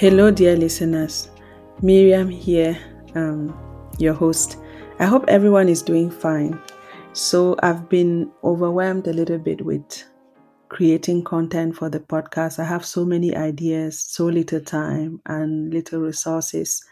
Hello, dear listeners. Miriam here, um, your host. I hope everyone is doing fine. So, I've been overwhelmed a little bit with creating content for the podcast. I have so many ideas, so little time, and little resources.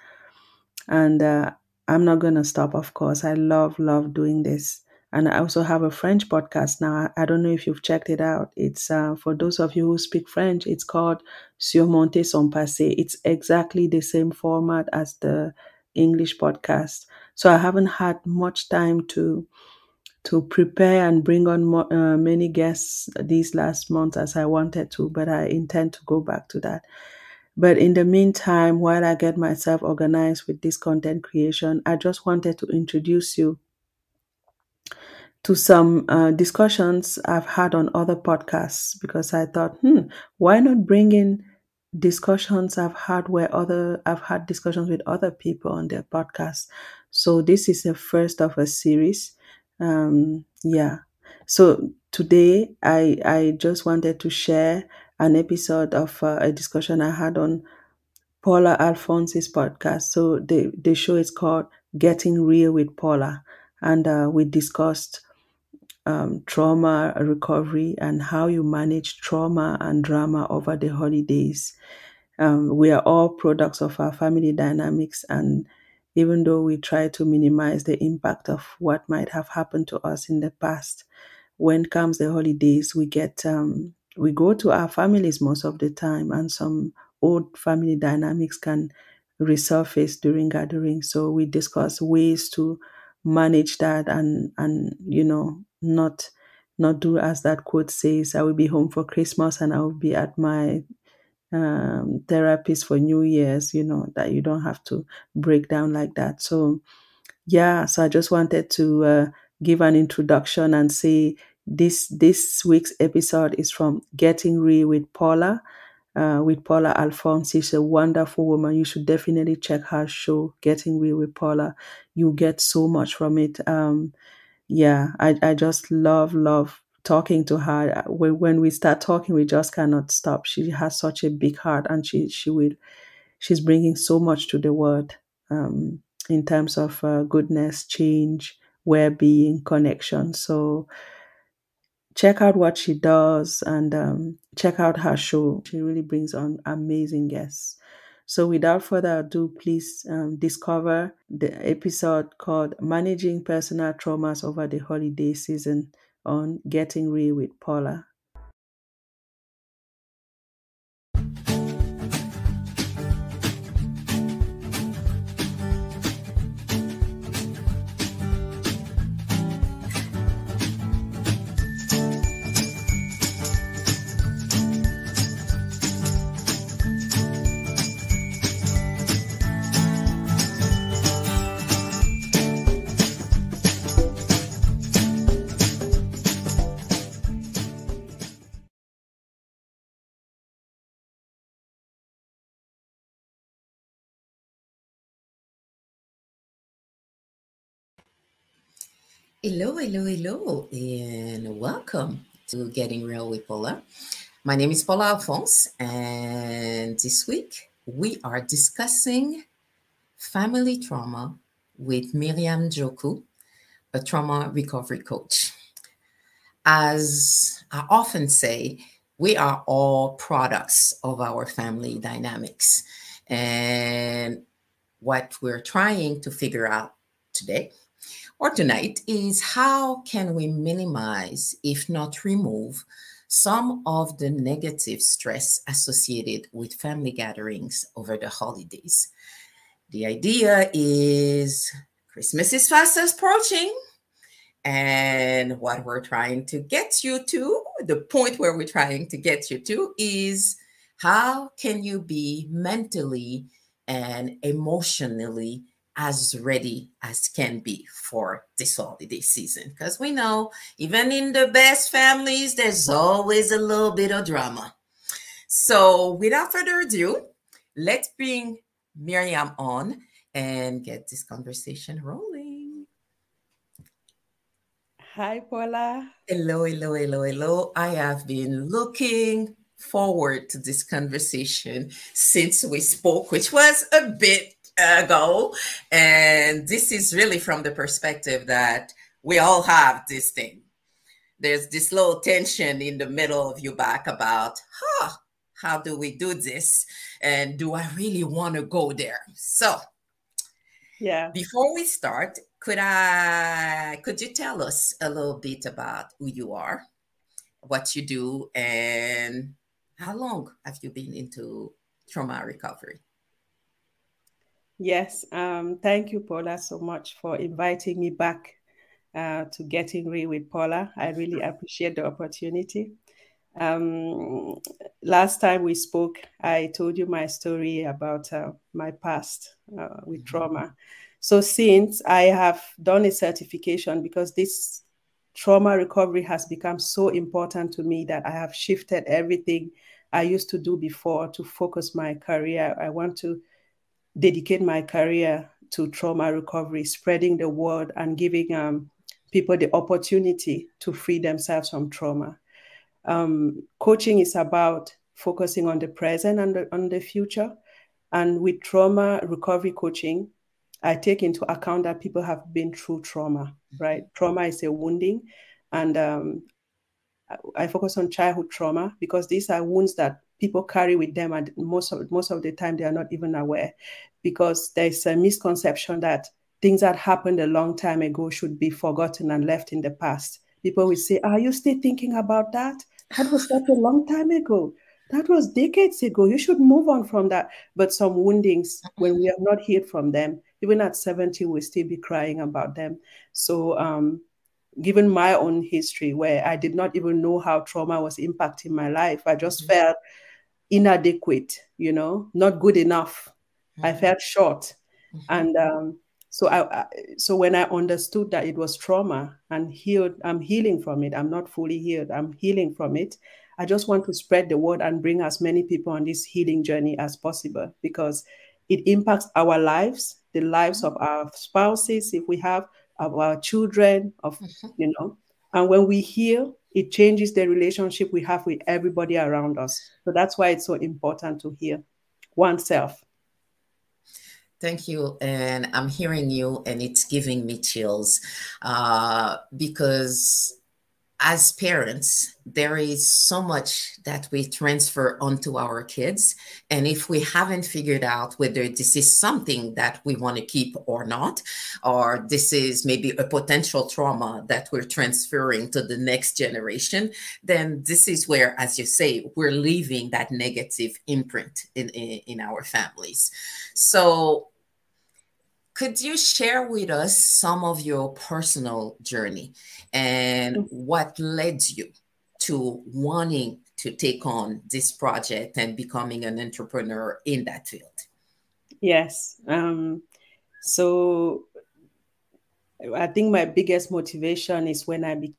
And uh, I'm not going to stop, of course. I love, love doing this. And I also have a French podcast now. I don't know if you've checked it out. It's uh, for those of you who speak French, it's called Surmonter son passé. It's exactly the same format as the English podcast. So I haven't had much time to to prepare and bring on uh, many guests these last months as I wanted to, but I intend to go back to that. But in the meantime, while I get myself organized with this content creation, I just wanted to introduce you to some uh, discussions I've had on other podcasts because I thought, hmm, why not bring in discussions I've had where other I've had discussions with other people on their podcasts. So this is the first of a series. Um, yeah. So today I I just wanted to share an episode of uh, a discussion I had on Paula Alphonse's podcast. So the the show is called Getting Real with Paula, and uh, we discussed um, trauma recovery and how you manage trauma and drama over the holidays. Um, we are all products of our family dynamics, and even though we try to minimize the impact of what might have happened to us in the past, when comes the holidays, we get um, we go to our families most of the time, and some old family dynamics can resurface during gatherings. So we discuss ways to manage that and and you know not not do as that quote says i will be home for christmas and i will be at my um, therapist for new year's you know that you don't have to break down like that so yeah so i just wanted to uh, give an introduction and say this this week's episode is from getting real with paula uh, with Paula Alphonse. She's a wonderful woman. You should definitely check her show, Getting Real with Paula. You get so much from it. Um, yeah, I, I just love, love talking to her. When, when we start talking, we just cannot stop. She has such a big heart and she, she will, she's bringing so much to the world um, in terms of uh, goodness, change, well-being, connection. So check out what she does and um, check out her show. She really brings on amazing guests. So, without further ado, please um, discover the episode called Managing Personal Traumas Over the Holiday Season on Getting Real with Paula. Hello, hello, hello, and welcome to Getting Real with Paula. My name is Paula Alphonse, and this week we are discussing family trauma with Miriam Joku, a trauma recovery coach. As I often say, we are all products of our family dynamics. And what we're trying to figure out today or tonight is how can we minimize, if not remove, some of the negative stress associated with family gatherings over the holidays. The idea is Christmas is fast approaching. And what we're trying to get you to, the point where we're trying to get you to is how can you be mentally and emotionally as ready as can be for this holiday season. Because we know, even in the best families, there's always a little bit of drama. So, without further ado, let's bring Miriam on and get this conversation rolling. Hi, Paula. Hello, hello, hello, hello. I have been looking forward to this conversation since we spoke, which was a bit ago. And this is really from the perspective that we all have this thing. There's this little tension in the middle of your back about, huh, how do we do this? And do I really want to go there? So, yeah. Before we start, could I could you tell us a little bit about who you are, what you do, and how long have you been into trauma recovery? Yes, um, thank you, Paula, so much for inviting me back uh, to Getting Real with Paula. I really appreciate the opportunity. Um, last time we spoke, I told you my story about uh, my past uh, with mm-hmm. trauma. So, since I have done a certification, because this trauma recovery has become so important to me that I have shifted everything I used to do before to focus my career. I want to dedicate my career to trauma recovery, spreading the word and giving um, people the opportunity to free themselves from trauma. Um, coaching is about focusing on the present and the, on the future. And with trauma recovery coaching, I take into account that people have been through trauma, right? Trauma is a wounding. And um, I focus on childhood trauma because these are wounds that people carry with them, and most of most of the time they are not even aware, because there's a misconception that things that happened a long time ago should be forgotten and left in the past. People will say, "Are you still thinking about that? That was such a long time ago. That was decades ago. You should move on from that." But some woundings, when we have not healed from them, even at 70, we'll still be crying about them. So um, given my own history where I did not even know how trauma was impacting my life, I just mm-hmm. felt inadequate, you know, not good enough. Mm-hmm. I felt short. Mm-hmm. And um, so I, I, so when I understood that it was trauma and healed, I'm healing from it. I'm not fully healed. I'm healing from it. I just want to spread the word and bring as many people on this healing journey as possible because it impacts our lives, the lives of our spouses, if we have, of our children, of mm-hmm. you know. And when we heal, it changes the relationship we have with everybody around us. So that's why it's so important to heal oneself. Thank you. And I'm hearing you, and it's giving me chills uh, because as parents, there is so much that we transfer onto our kids. And if we haven't figured out whether this is something that we want to keep or not, or this is maybe a potential trauma that we're transferring to the next generation, then this is where, as you say, we're leaving that negative imprint in, in, in our families. So could you share with us some of your personal journey and mm. what led you to wanting to take on this project and becoming an entrepreneur in that field? Yes. Um, so I think my biggest motivation is when I became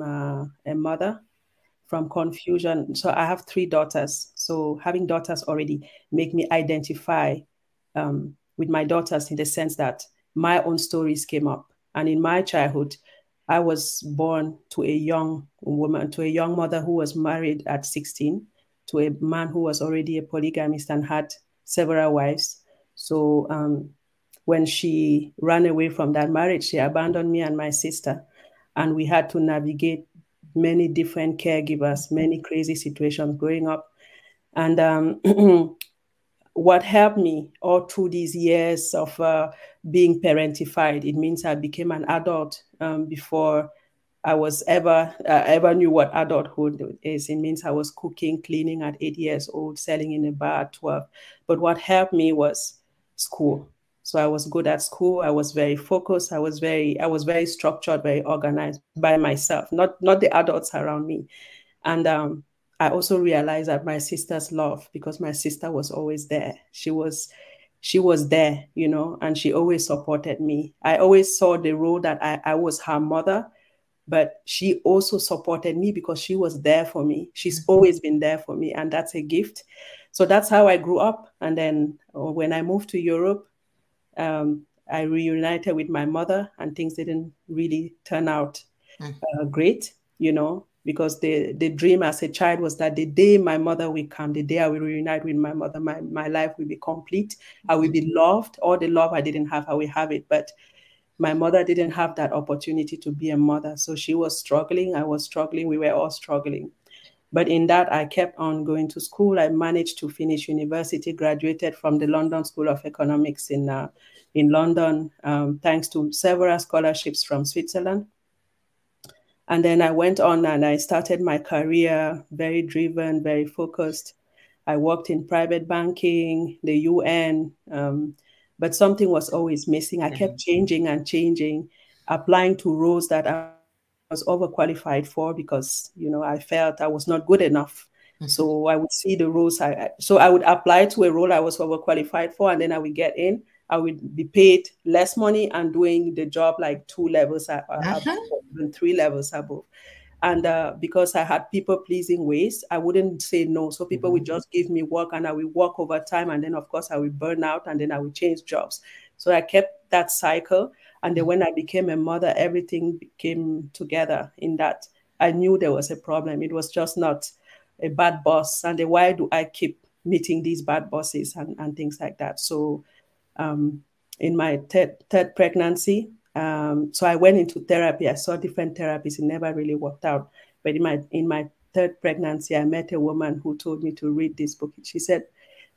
uh, a mother from confusion. So I have three daughters. So having daughters already make me identify um, with my daughters in the sense that my own stories came up. And in my childhood, I was born to a young woman, to a young mother who was married at 16, to a man who was already a polygamist and had several wives. So um, when she ran away from that marriage, she abandoned me and my sister. And we had to navigate many different caregivers, many crazy situations growing up. And um, what helped me all through these years of uh, being parentified, it means I became an adult um, before I was ever uh, ever knew what adulthood is. It means I was cooking, cleaning at eight years old, selling in a bar at 12. But what helped me was school. So I was good at school. I was very focused. I was very, I was very structured, very organized by myself, not not the adults around me. And um, I also realized that my sister's love, because my sister was always there. She was, she was there, you know, and she always supported me. I always saw the role that I, I was her mother, but she also supported me because she was there for me. She's mm-hmm. always been there for me, and that's a gift. So that's how I grew up. And then uh, when I moved to Europe, um, I reunited with my mother, and things didn't really turn out mm. uh, great, you know. Because the the dream as a child was that the day my mother will come, the day I will reunite with my mother, my, my life will be complete. I will be loved. All the love I didn't have, I will have it. But my mother didn't have that opportunity to be a mother. So she was struggling. I was struggling. We were all struggling. But in that, I kept on going to school. I managed to finish university, graduated from the London School of Economics in, uh, in London, um, thanks to several scholarships from Switzerland. And then I went on and I started my career very driven, very focused. I worked in private banking, the UN, um, but something was always missing. I kept mm-hmm. changing and changing, applying to roles that I was overqualified for because you know I felt I was not good enough. Mm-hmm. So I would see the roles I so I would apply to a role I was overqualified for, and then I would get in. I would be paid less money and doing the job like two levels uh, uh-huh. above, three levels above. And uh, because I had people pleasing ways, I wouldn't say no. So people mm-hmm. would just give me work and I would work over time. And then, of course, I would burn out and then I would change jobs. So I kept that cycle. And then when I became a mother, everything came together in that I knew there was a problem. It was just not a bad boss. And then why do I keep meeting these bad bosses and, and things like that? So um, in my third, third pregnancy. Um, so I went into therapy. I saw different therapies. It never really worked out. But in my in my third pregnancy, I met a woman who told me to read this book. She said,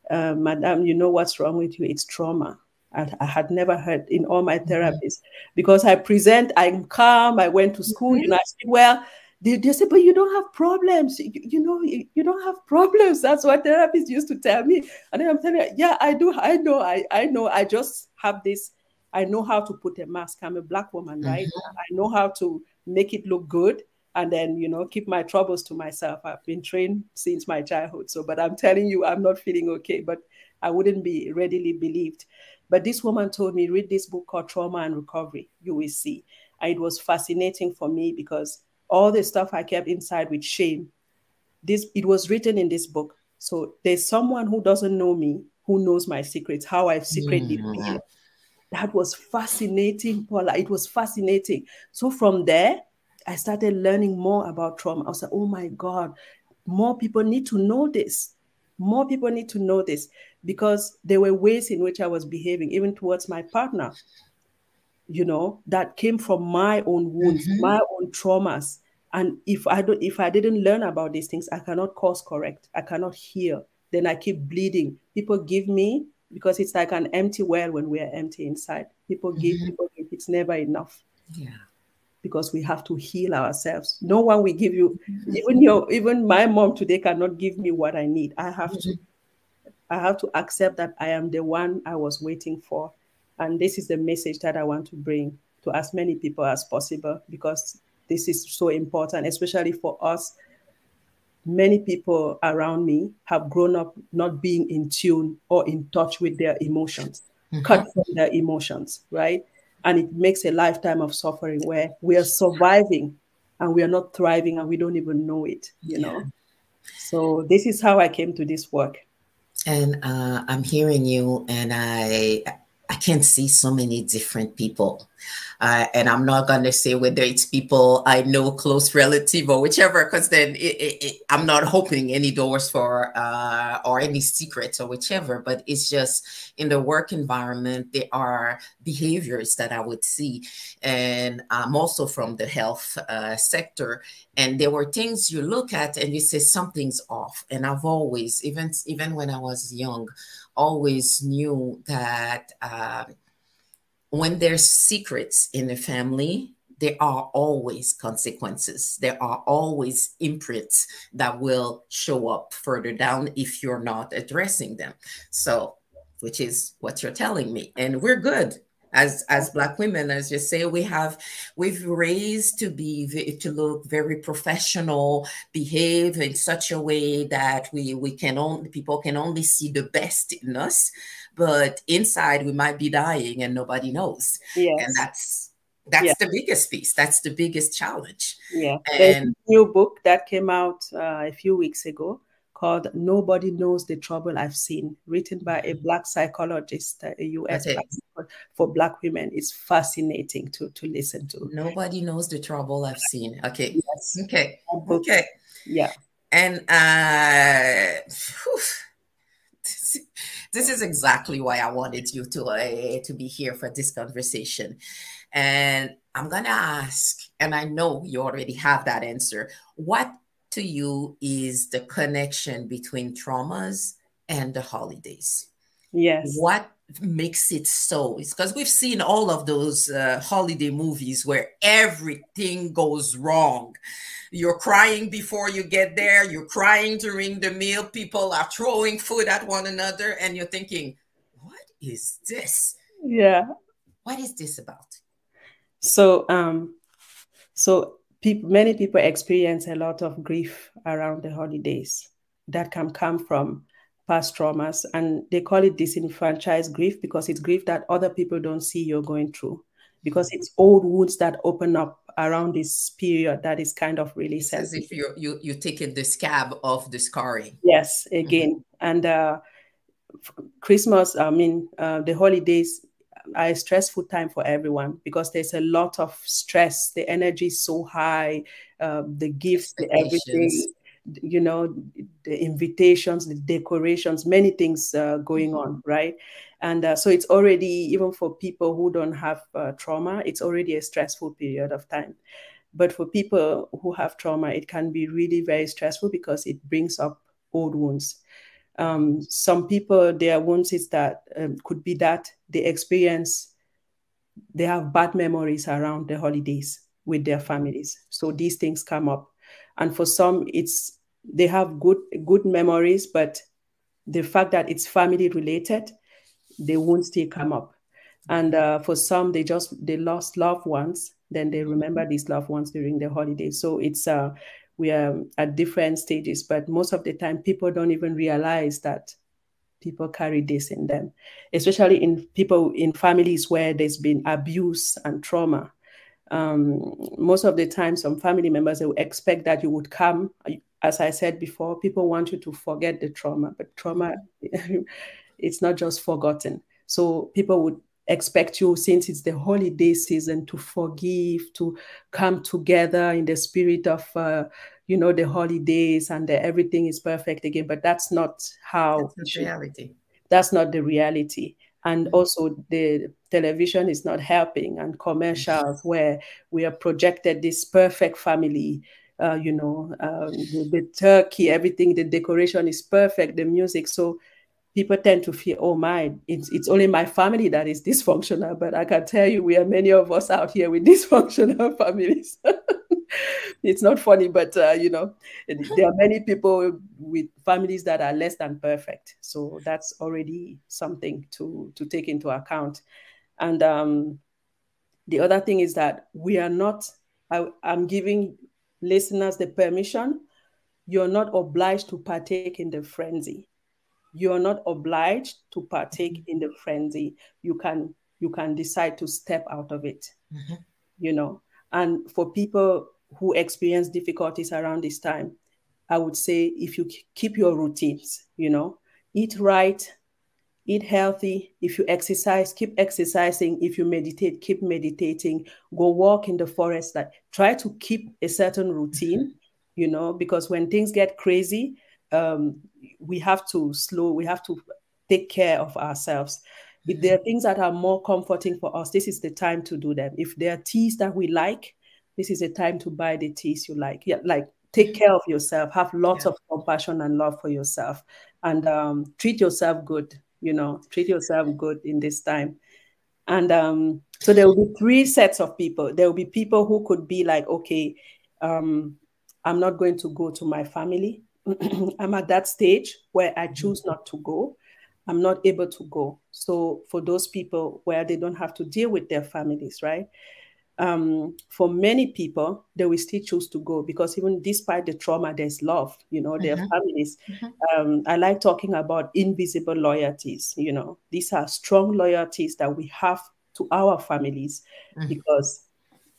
uh, "Madam, you know what's wrong with you? It's trauma." I, I, had never heard in all my mm-hmm. therapies mm-hmm. because I present, I'm calm. I went to school, mm-hmm. you know, I said, well, they, they say, but you don't have problems. You, you know, you, you, don't have problems. That's what therapists used to tell me. And then I'm telling you, yeah, I do. I know. I, I know. I just have this. I know how to put a mask. I'm a black woman, right? Mm-hmm. I know how to make it look good and then, you know, keep my troubles to myself. I've been trained since my childhood. So, but I'm telling you, I'm not feeling okay, but I wouldn't be readily believed. But this woman told me, read this book called Trauma and Recovery. You will see. And it was fascinating for me because all the stuff I kept inside with shame. This it was written in this book. So there's someone who doesn't know me who knows my secrets, how I've secretly mm. feel. That was fascinating, Paula. It was fascinating. So from there, I started learning more about trauma. I was like, oh my God, more people need to know this. More people need to know this because there were ways in which I was behaving, even towards my partner you know, that came from my own wounds, mm-hmm. my own traumas. And if I don't, if I didn't learn about these things, I cannot course correct. I cannot heal. Then I keep bleeding. People give me because it's like an empty well when we are empty inside. People give, mm-hmm. people give. It's never enough. Yeah. Because we have to heal ourselves. No one will give you, mm-hmm. even your, even my mom today cannot give me what I need. I have to, mm-hmm. I have to accept that I am the one I was waiting for and this is the message that I want to bring to as many people as possible because this is so important, especially for us. Many people around me have grown up not being in tune or in touch with their emotions, mm-hmm. cut from their emotions, right? And it makes a lifetime of suffering where we are surviving and we are not thriving and we don't even know it, you yeah. know? So, this is how I came to this work. And uh, I'm hearing you, and I I can see so many different people. Uh, and I'm not going to say whether it's people I know, close relative, or whichever, because then it, it, it, I'm not opening any doors for uh, or any secrets or whichever. But it's just in the work environment, there are behaviors that I would see. And I'm also from the health uh, sector. And there were things you look at and you say something's off. And I've always, even even when I was young, always knew that uh, when there's secrets in the family, there are always consequences. There are always imprints that will show up further down if you're not addressing them. So, which is what you're telling me. And we're good as as black women as you say we have we've raised to be to look very professional behave in such a way that we we can only people can only see the best in us but inside we might be dying and nobody knows. Yes. and that's that's the biggest piece. That's the biggest challenge. Yeah. And new book that came out uh, a few weeks ago called Nobody Knows the Trouble I've Seen, written by a mm-hmm. black psychologist, a US for black women. It's fascinating to, to listen to. Nobody knows the trouble I've seen. Okay. Yes. Okay. Okay. Yeah. And uh this is exactly why I wanted you to uh, to be here for this conversation. And I'm going to ask, and I know you already have that answer. What to you is the connection between traumas and the holidays? Yes. What makes it so? It's because we've seen all of those uh, holiday movies where everything goes wrong. You're crying before you get there, you're crying during the meal, people are throwing food at one another, and you're thinking, what is this? Yeah. What is this about? So, um, so people, many people experience a lot of grief around the holidays that can come from past traumas, and they call it disenfranchised grief because it's grief that other people don't see you're going through, because it's old wounds that open up around this period that is kind of really sensitive. As if you you you taking the scab of the scarring. Yes, again, mm-hmm. and uh, Christmas. I mean, uh, the holidays a stressful time for everyone because there's a lot of stress. The energy is so high, uh, the gifts, the everything, you know, the invitations, the decorations, many things uh, going mm-hmm. on, right? And uh, so it's already, even for people who don't have uh, trauma, it's already a stressful period of time. But for people who have trauma, it can be really very stressful because it brings up old wounds. Um, some people, their wounds is that um, could be that they experience, they have bad memories around the holidays with their families. So these things come up. And for some, it's they have good good memories, but the fact that it's family related, they won't still come up. And uh, for some, they just they lost loved ones, then they remember these loved ones during the holidays. So it's uh, we are at different stages, but most of the time people don't even realize that people carry this in them, especially in people in families where there's been abuse and trauma. Um, most of the time, some family members they will expect that you would come. As I said before, people want you to forget the trauma, but trauma, it's not just forgotten. So people would expect you, since it's the holiday season, to forgive, to come together in the spirit of, uh, you know, the holidays and the, everything is perfect again. But that's not how that's reality. That's not the reality. And mm-hmm. also, the television is not helping, and commercials where we are projected this perfect family. Uh, you know, um, the, the turkey, everything, the decoration is perfect, the music. So people tend to feel, oh my, it's, it's only my family that is dysfunctional. But I can tell you, we are many of us out here with dysfunctional families. it's not funny, but uh, you know, there are many people with families that are less than perfect. So that's already something to to take into account. And um, the other thing is that we are not. I, I'm giving listeners the permission. You're not obliged to partake in the frenzy you're not obliged to partake mm-hmm. in the frenzy you can you can decide to step out of it mm-hmm. you know and for people who experience difficulties around this time i would say if you keep your routines you know eat right eat healthy if you exercise keep exercising if you meditate keep meditating go walk in the forest like try to keep a certain routine you know because when things get crazy um, we have to slow, we have to take care of ourselves. If there are things that are more comforting for us, this is the time to do them. If there are teas that we like, this is a time to buy the teas you like. Yeah, like take care of yourself, have lots yeah. of compassion and love for yourself, and um, treat yourself good. You know, treat yourself good in this time. And um, so there will be three sets of people. There will be people who could be like, okay, um, I'm not going to go to my family. I'm at that stage where I mm-hmm. choose not to go. I'm not able to go. So for those people where they don't have to deal with their families, right? Um, for many people, they will still choose to go because even despite the trauma, there's love, you know, their mm-hmm. families. Mm-hmm. Um, I like talking about invisible loyalties, you know, these are strong loyalties that we have to our families mm-hmm. because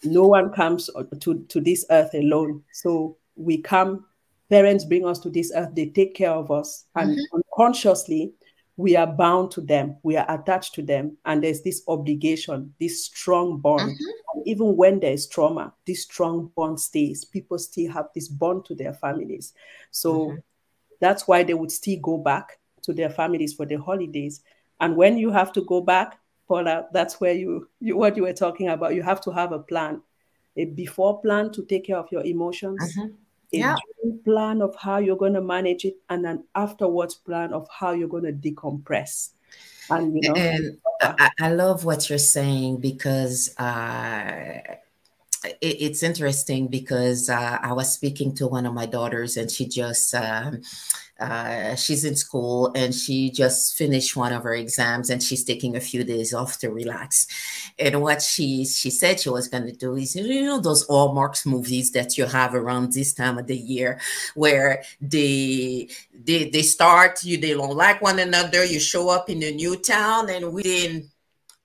no one comes to, to this earth alone. So we come parents bring us to this earth, they take care of us, and mm-hmm. unconsciously, we are bound to them, we are attached to them, and there's this obligation, this strong bond. Mm-hmm. And even when there's trauma, this strong bond stays. People still have this bond to their families. So mm-hmm. that's why they would still go back to their families for the holidays. And when you have to go back, Paula, that's where you, you what you were talking about. You have to have a plan, a before plan to take care of your emotions, mm-hmm yeah. plan of how you're going to manage it, and an afterwards plan of how you're going to decompress. And you know, and I, I love what you're saying because uh, it, it's interesting because uh, I was speaking to one of my daughters, and she just. Um, uh, she's in school and she just finished one of her exams and she's taking a few days off to relax. And what she she said she was going to do is you know those Hallmark's movies that you have around this time of the year where they they they start you they don't like one another. You show up in a new town and within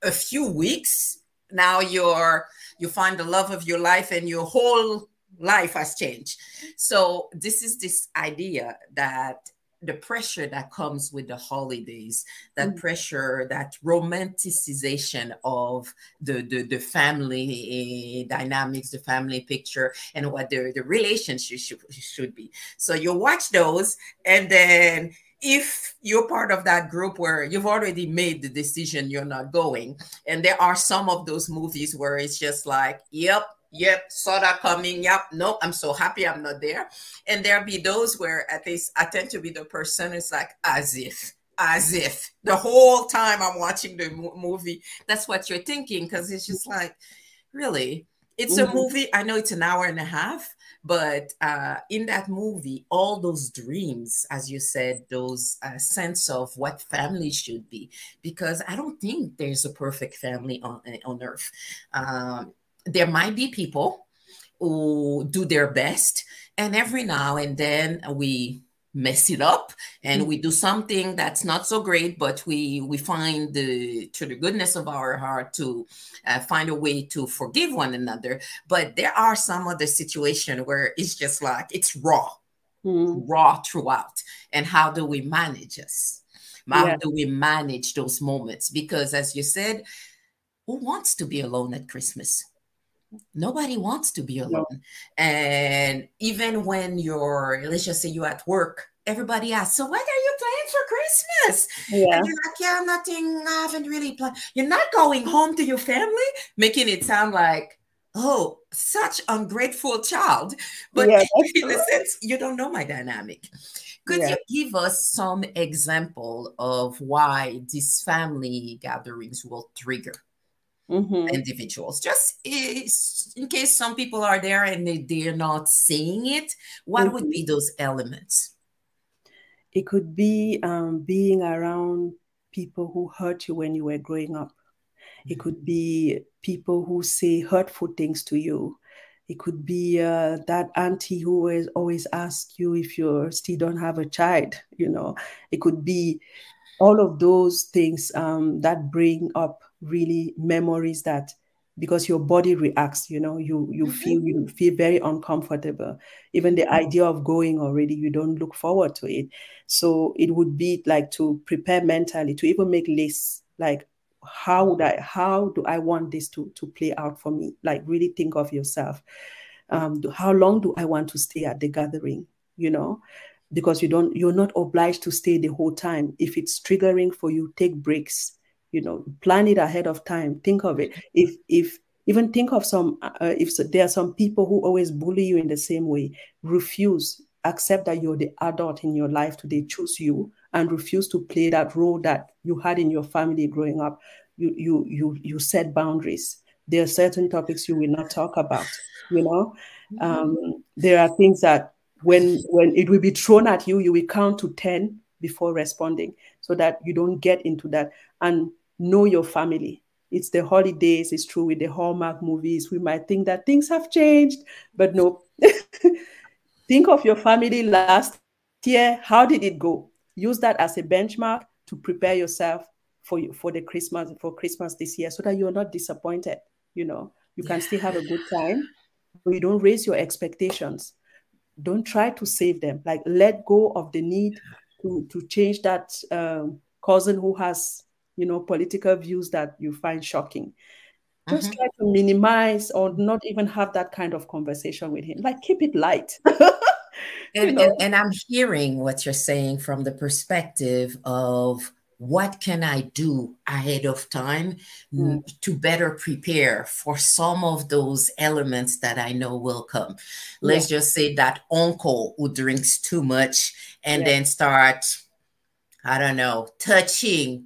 a few weeks now you're you find the love of your life and your whole life has changed. So this is this idea that the pressure that comes with the holidays, that mm. pressure, that romanticization of the, the, the family dynamics, the family picture, and what the, the relationship should, should be. So you watch those, and then if you're part of that group where you've already made the decision you're not going, and there are some of those movies where it's just like, yep, yep, saw that coming. Yep, no, I'm so happy I'm not there. And there'll be those where at least I tend to be the person who's like, as if, as if the whole time I'm watching the movie, that's what you're thinking. Because it's just like, really, it's mm-hmm. a movie. I know it's an hour and a half, but uh, in that movie, all those dreams, as you said, those uh, sense of what family should be, because I don't think there's a perfect family on on earth. Um, there might be people who do their best, and every now and then we mess it up and we do something that's not so great but we we find the to the goodness of our heart to uh, find a way to forgive one another. But there are some other situation where it's just like it's raw. Mm. raw throughout. And how do we manage this how yeah. do we manage those moments? Because as you said who wants to be alone at christmas Nobody wants to be alone. No. And even when you're, let's just say you're at work, everybody asks, So what are you planning for Christmas? Yeah. And you're like, Yeah, nothing. I haven't really planned. You're not going home to your family, making it sound like, Oh, such ungrateful child. But yeah, in a sense, you don't know my dynamic. Could yeah. you give us some example of why these family gatherings will trigger? Mm-hmm. individuals. Just in case some people are there and they, they're not seeing it, what mm-hmm. would be those elements? It could be um, being around people who hurt you when you were growing up. It mm-hmm. could be people who say hurtful things to you. It could be uh, that auntie who always always asks you if you still don't have a child. You know, it could be all of those things um, that bring up really memories that because your body reacts you know you you mm-hmm. feel you feel very uncomfortable. Even the idea of going already you don't look forward to it. So it would be like to prepare mentally to even make lists like how would i how do i want this to to play out for me? Like really think of yourself. Um how long do i want to stay at the gathering you know? Because you don't you're not obliged to stay the whole time. If it's triggering for you take breaks you know plan it ahead of time. Think of it. If if even think of some uh, if there are some people who always bully you in the same way refuse accept that you're the adult in your life today choose you and refuse to play that role that you had in your family growing up. You you you you set boundaries. There are certain topics you will not talk about you know? Um, there are things that when when it will be thrown at you you will count to 10 before responding so that you don't get into that and know your family. It's the holidays it's true with the hallmark movies. We might think that things have changed but no. Think of your family last year. How did it go? Use that as a benchmark to prepare yourself for for the christmas for christmas this year so that you're not disappointed you know. You can still have a good time but you don't raise your expectations. Don't try to save them. Like let go of the need to to change that um, cousin who has you know political views that you find shocking. Just mm-hmm. try to minimize or not even have that kind of conversation with him. Like keep it light. and, and, and I'm hearing what you're saying from the perspective of what can I do ahead of time mm. to better prepare for some of those elements that I know will come? Let's yeah. just say that uncle who drinks too much and yeah. then start, I don't know, touching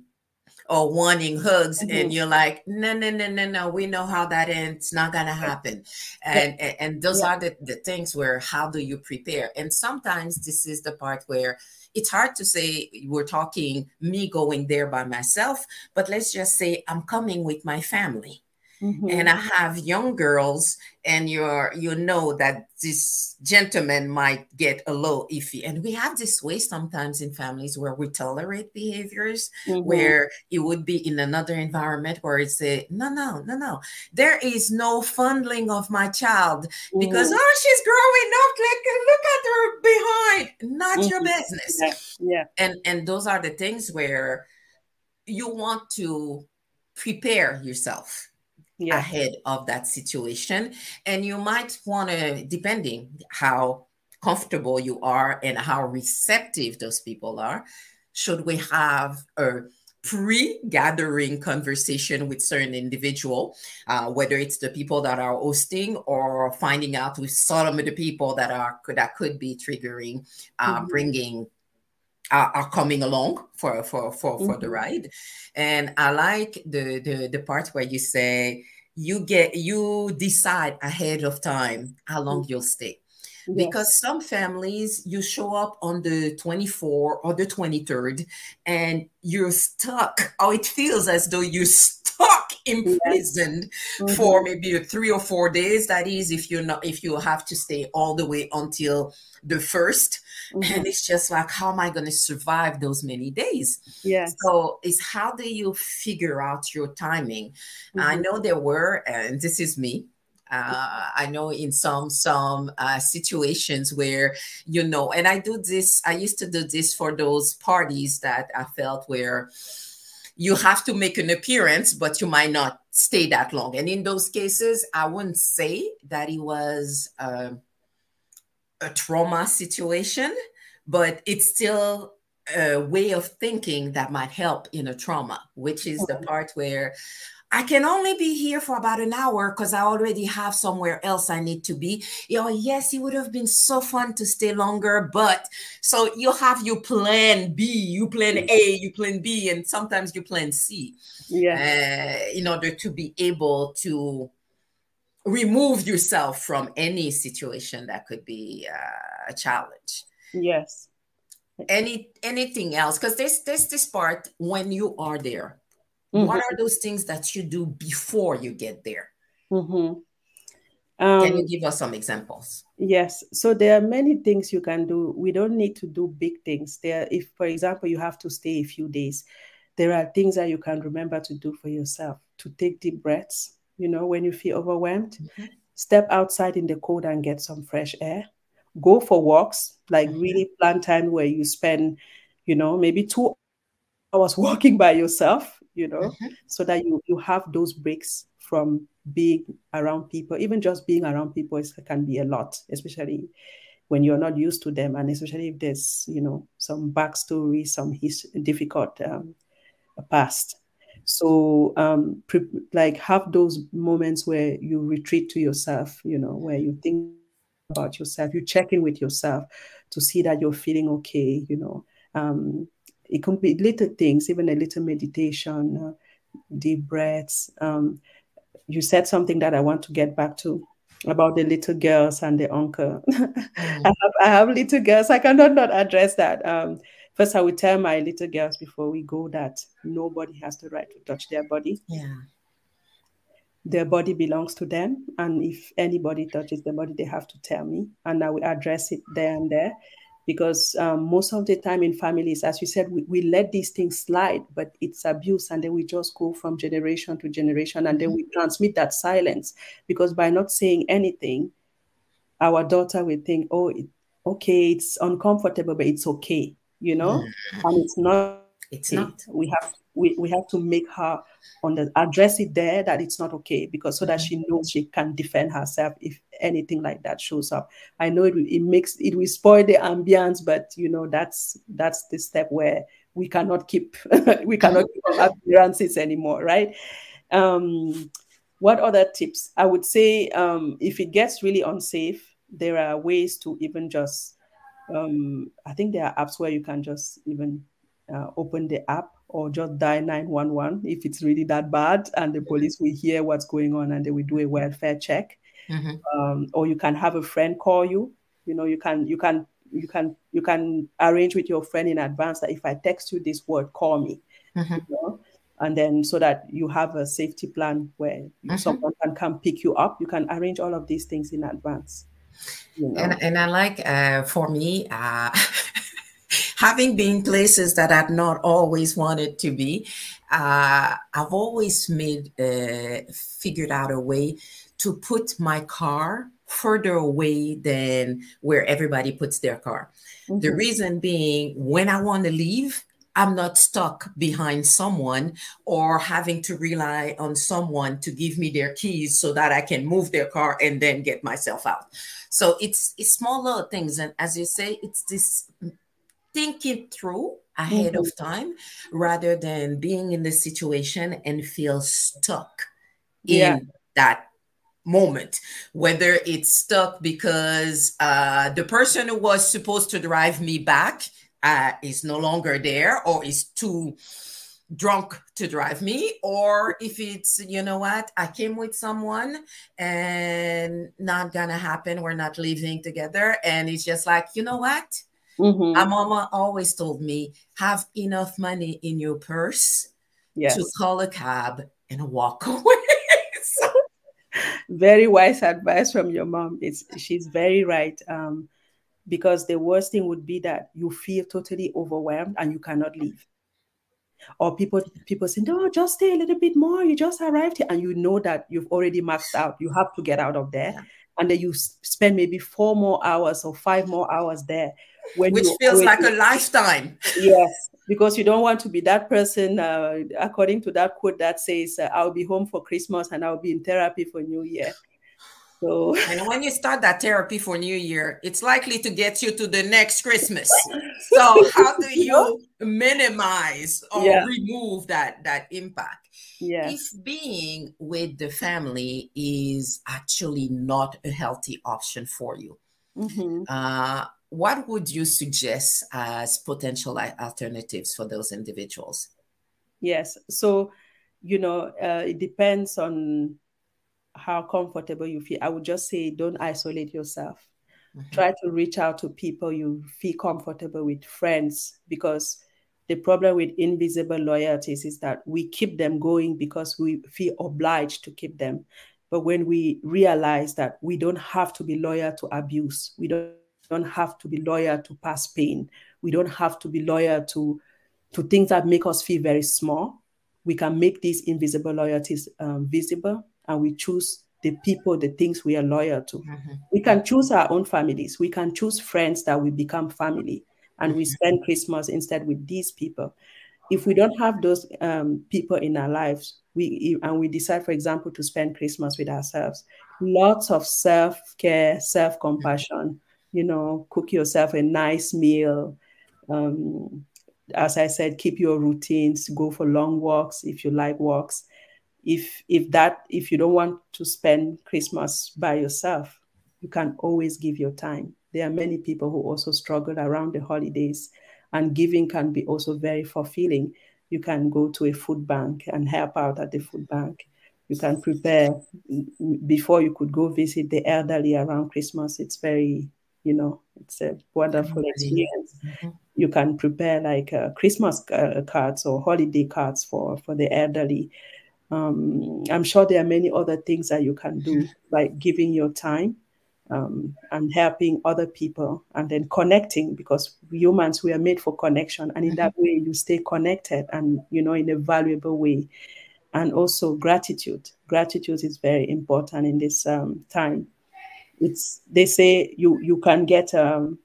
or wanting hugs mm-hmm. and you're like no no no no no we know how that ends it's not gonna happen. And and, and those yeah. are the, the things where how do you prepare? And sometimes this is the part where it's hard to say we're talking me going there by myself but let's just say i'm coming with my family Mm-hmm. And I have young girls, and you're you know that this gentleman might get a little iffy. And we have this way sometimes in families where we tolerate behaviors mm-hmm. where it would be in another environment where it's a no, no, no, no. There is no fondling of my child because mm-hmm. oh, she's growing up. Like look at her behind. Not your mm-hmm. business. Yeah. yeah. And and those are the things where you want to prepare yourself yeah. ahead of that situation. And you might want to, depending how comfortable you are and how receptive those people are, should we have a pre-gathering conversation with certain individual, uh, whether it's the people that are hosting or finding out with some of the people that are that could be triggering, uh, mm-hmm. bringing are, are, coming along for for for, mm-hmm. for the ride and i like the, the the part where you say you get you decide ahead of time how long mm-hmm. you'll stay yes. because some families you show up on the 24 or the 23rd and you're stuck or it feels as though you're stuck imprisoned yes. mm-hmm. for maybe three or four days that is if you're not if you have to stay all the way until the 1st mm-hmm. and it's just like how am i going to survive those many days yeah so it's how do you figure out your timing mm-hmm. i know there were and this is me uh, I know in some some uh, situations where you know, and I do this. I used to do this for those parties that I felt where you have to make an appearance, but you might not stay that long. And in those cases, I wouldn't say that it was. Uh, a trauma situation, but it's still a way of thinking that might help in a trauma, which is the part where I can only be here for about an hour because I already have somewhere else I need to be. You know, yes, it would have been so fun to stay longer, but so you have your plan B, you plan A, you plan B, and sometimes you plan C. Yeah. Uh, in order to be able to remove yourself from any situation that could be uh, a challenge yes any anything else because there's there's this part when you are there mm-hmm. what are those things that you do before you get there mm-hmm. um, can you give us some examples yes so there are many things you can do we don't need to do big things there if for example you have to stay a few days there are things that you can remember to do for yourself to take deep breaths you know, when you feel overwhelmed, mm-hmm. step outside in the cold and get some fresh air. Go for walks, like mm-hmm. really plan time where you spend, you know, maybe two hours walking by yourself, you know, mm-hmm. so that you you have those breaks from being around people. Even just being around people is, can be a lot, especially when you're not used to them, and especially if there's you know some backstory, some his difficult um, past. So, um, pre- like, have those moments where you retreat to yourself, you know, where you think about yourself, you check in with yourself to see that you're feeling okay, you know. Um, it can be little things, even a little meditation, uh, deep breaths. Um, you said something that I want to get back to about the little girls and the uncle. Mm. I, have, I have little girls. I cannot not address that. Um, First, I will tell my little girls before we go that nobody has the right to touch their body. Yeah. Their body belongs to them. And if anybody touches their body, they have to tell me. And I will address it there and there. Because um, most of the time in families, as you said, we, we let these things slide, but it's abuse. And then we just go from generation to generation. And then mm-hmm. we transmit that silence. Because by not saying anything, our daughter will think, oh, it, okay, it's uncomfortable, but it's okay, you know, and it's not. It's okay. not. We have we, we have to make her on the address it there that it's not okay because so that mm-hmm. she knows she can defend herself if anything like that shows up. I know it it makes it will spoil the ambience, but you know that's that's the step where we cannot keep we cannot keep appearances anymore, right? Um, what other tips? I would say um, if it gets really unsafe, there are ways to even just um, I think there are apps where you can just even uh, open the app or just dial 911 if it's really that bad and the police will hear what's going on and they will do a welfare check mm-hmm. um, or you can have a friend call you you know you can you can you can you can arrange with your friend in advance that if i text you this word call me mm-hmm. you know? and then so that you have a safety plan where mm-hmm. someone can come pick you up you can arrange all of these things in advance you know? and, and i like uh, for me uh, having been places that I've not always wanted to be, uh, I've always made uh, figured out a way to put my car further away than where everybody puts their car. Mm-hmm. The reason being, when I want to leave, I'm not stuck behind someone or having to rely on someone to give me their keys so that I can move their car and then get myself out. So it's it's small little things, and as you say, it's this think it through ahead mm-hmm. of time rather than being in the situation and feel stuck yeah. in that moment whether it's stuck because uh, the person who was supposed to drive me back uh, is no longer there or is too drunk to drive me or if it's you know what i came with someone and not gonna happen we're not living together and it's just like you know what Mm-hmm. My mama always told me have enough money in your purse yes. to call a cab and walk away. so. Very wise advice from your mom. It's she's very right. Um, because the worst thing would be that you feel totally overwhelmed and you cannot leave. Or people people say, no, just stay a little bit more. You just arrived here, and you know that you've already maxed out. You have to get out of there, yeah. And then you spend maybe four more hours or five more hours there when which feels like a lifetime. Yes, because you don't want to be that person. Uh, according to that quote that says, uh, "I'll be home for Christmas and I'll be in therapy for New Year." So, and when you start that therapy for New Year, it's likely to get you to the next Christmas. So, how do you minimize or yeah. remove that that impact? Yes. If being with the family is actually not a healthy option for you, mm-hmm. uh, what would you suggest as potential alternatives for those individuals? Yes. So, you know, uh, it depends on how comfortable you feel. I would just say don't isolate yourself. Mm-hmm. Try to reach out to people you feel comfortable with, friends, because the problem with invisible loyalties is that we keep them going because we feel obliged to keep them. But when we realize that we don't have to be loyal to abuse, we don't don't have to be loyal to past pain. We don't have to be loyal to, to things that make us feel very small. We can make these invisible loyalties um, visible and we choose the people, the things we are loyal to. Mm-hmm. We can choose our own families. We can choose friends that we become family and mm-hmm. we spend Christmas instead with these people. If we don't have those um, people in our lives, we and we decide, for example, to spend Christmas with ourselves, lots of self care, self compassion, you know, cook yourself a nice meal. Um, as I said, keep your routines, go for long walks if you like walks. If if that if you don't want to spend Christmas by yourself, you can always give your time. There are many people who also struggle around the holidays, and giving can be also very fulfilling. You can go to a food bank and help out at the food bank. You can prepare before you could go visit the elderly around Christmas. It's very you know it's a wonderful experience mm-hmm. you can prepare like uh, christmas uh, cards or holiday cards for for the elderly um, i'm sure there are many other things that you can do like giving your time um, and helping other people and then connecting because humans we are made for connection and in that mm-hmm. way you stay connected and you know in a valuable way and also gratitude gratitude is very important in this um, time it's they say you you can get um,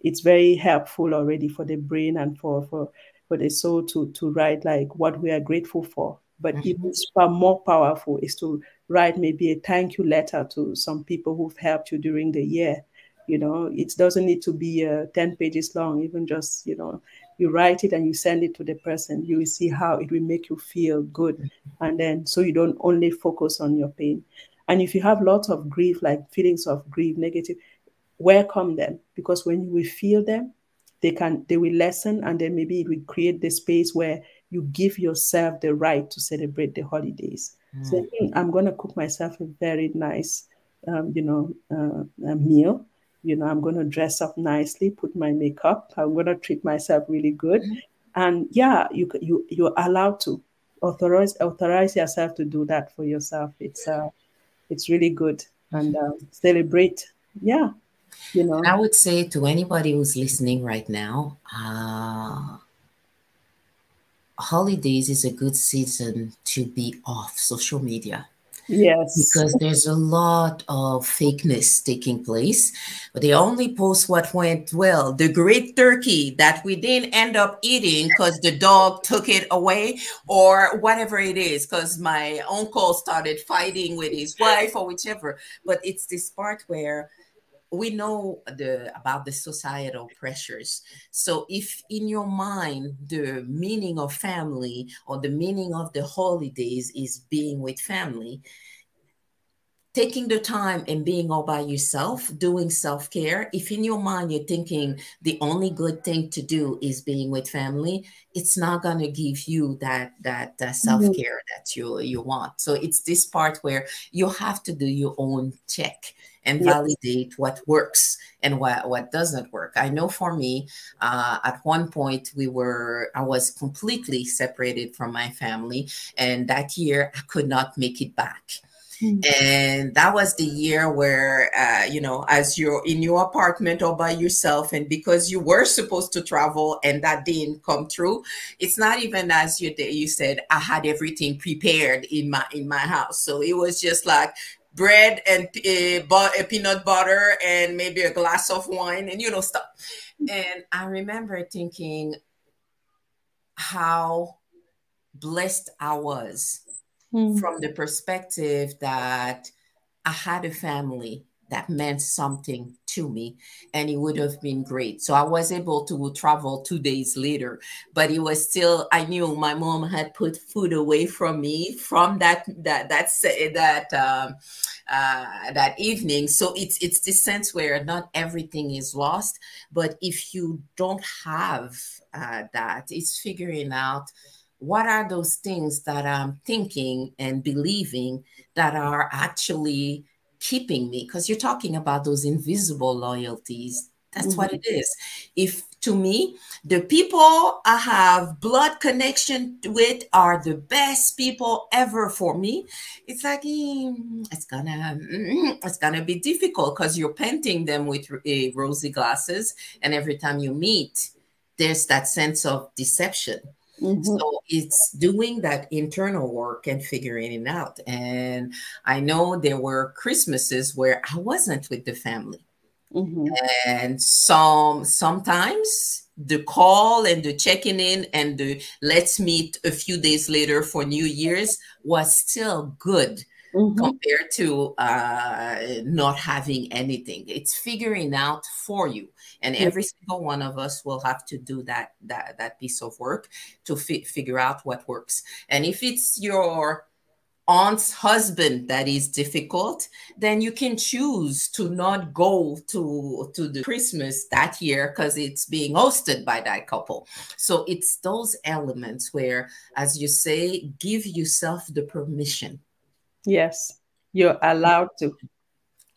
it's very helpful already for the brain and for for for the soul to to write like what we are grateful for. But mm-hmm. even far more powerful is to write maybe a thank you letter to some people who've helped you during the year. You know, it doesn't need to be uh, 10 pages long, even just, you know, you write it and you send it to the person, you will see how it will make you feel good. Mm-hmm. And then so you don't only focus on your pain. And if you have lots of grief, like feelings of grief, negative, welcome them because when you will feel them, they can they will lessen and then maybe it will create the space where you give yourself the right to celebrate the holidays. Mm. So I'm going to cook myself a very nice, um, you know, uh, meal. You know, I'm going to dress up nicely, put my makeup. I'm going to treat myself really good, mm. and yeah, you you you're allowed to authorize authorize yourself to do that for yourself. It's uh, it's really good and uh, celebrate. Yeah, you know. I would say to anybody who's listening right now, uh, holidays is a good season to be off social media. Yes. Because there's a lot of fakeness taking place. But they only post what went well. The great turkey that we didn't end up eating because the dog took it away, or whatever it is, because my uncle started fighting with his wife or whichever. But it's this part where we know the about the societal pressures. So if in your mind the meaning of family or the meaning of the holidays is being with family taking the time and being all by yourself doing self-care if in your mind you're thinking the only good thing to do is being with family it's not going to give you that that, that self-care mm-hmm. that you you want so it's this part where you have to do your own check and validate what works and what, what doesn't work. I know for me, uh, at one point we were, I was completely separated from my family, and that year I could not make it back. Hmm. And that was the year where, uh, you know, as you're in your apartment all by yourself, and because you were supposed to travel and that didn't come through, it's not even as you you said. I had everything prepared in my in my house, so it was just like bread and a, a peanut butter and maybe a glass of wine and you know stuff. And I remember thinking how blessed I was mm. from the perspective that I had a family that meant something to me and it would have been great so i was able to travel two days later but it was still i knew my mom had put food away from me from that that that that um, uh, that evening so it's it's this sense where not everything is lost but if you don't have uh, that it's figuring out what are those things that i'm thinking and believing that are actually keeping me? Because you're talking about those invisible loyalties. That's mm-hmm. what it is. If to me the people i have blood connection with are the best people ever for me it's like mm, it's gonna mm, it's gonna be difficult because you're painting them with uh, rosy glasses and every time you meet there's that sense of deception Mm-hmm. So it's doing that internal work and figuring it out. And I know there were Christmases where I wasn't with the family. Mm-hmm. And some sometimes the call and the checking in and the let's meet a few days later for New Year's was still good mm-hmm. compared to uh, not having anything. It's figuring out for you, and every single one of us will have to do that that that piece of work to fi- figure out what works. And if it's your aunt's husband that is difficult, then you can choose to not go to to the Christmas that year because it's being hosted by that couple. So it's those elements where, as you say, give yourself the permission Yes, you're allowed to.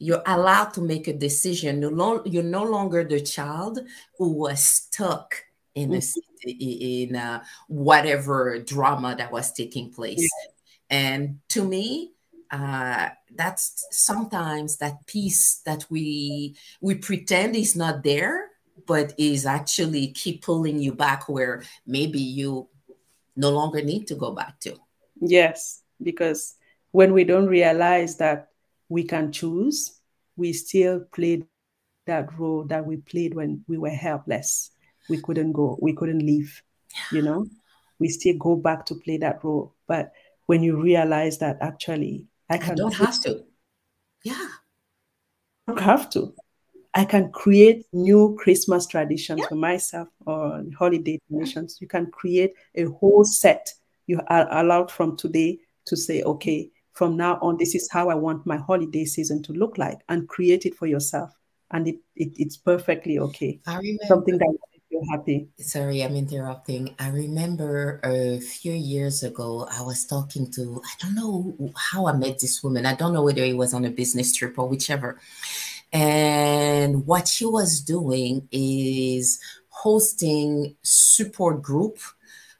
You're allowed to make a decision. You're no longer the child who was stuck in mm-hmm. a, in a, whatever drama that was taking place. Yeah. And to me, uh, that's sometimes that piece that we we pretend is not there, but is actually keep pulling you back where maybe you no longer need to go back to. Yes, because when we don't realize that we can choose, we still played that role that we played when we were helpless. We couldn't go, we couldn't leave, you know? We still go back to play that role. But when you realize that actually I, I don't have to. Yeah. I don't have to. I can create new Christmas traditions yeah. for myself or holiday traditions. You can create a whole set. You are allowed from today to say, okay, from now on, this is how I want my holiday season to look like, and create it for yourself. And it, it it's perfectly okay. I remember something that makes you happy. Sorry, I'm interrupting. I remember a few years ago, I was talking to I don't know how I met this woman. I don't know whether it was on a business trip or whichever and what she was doing is hosting support group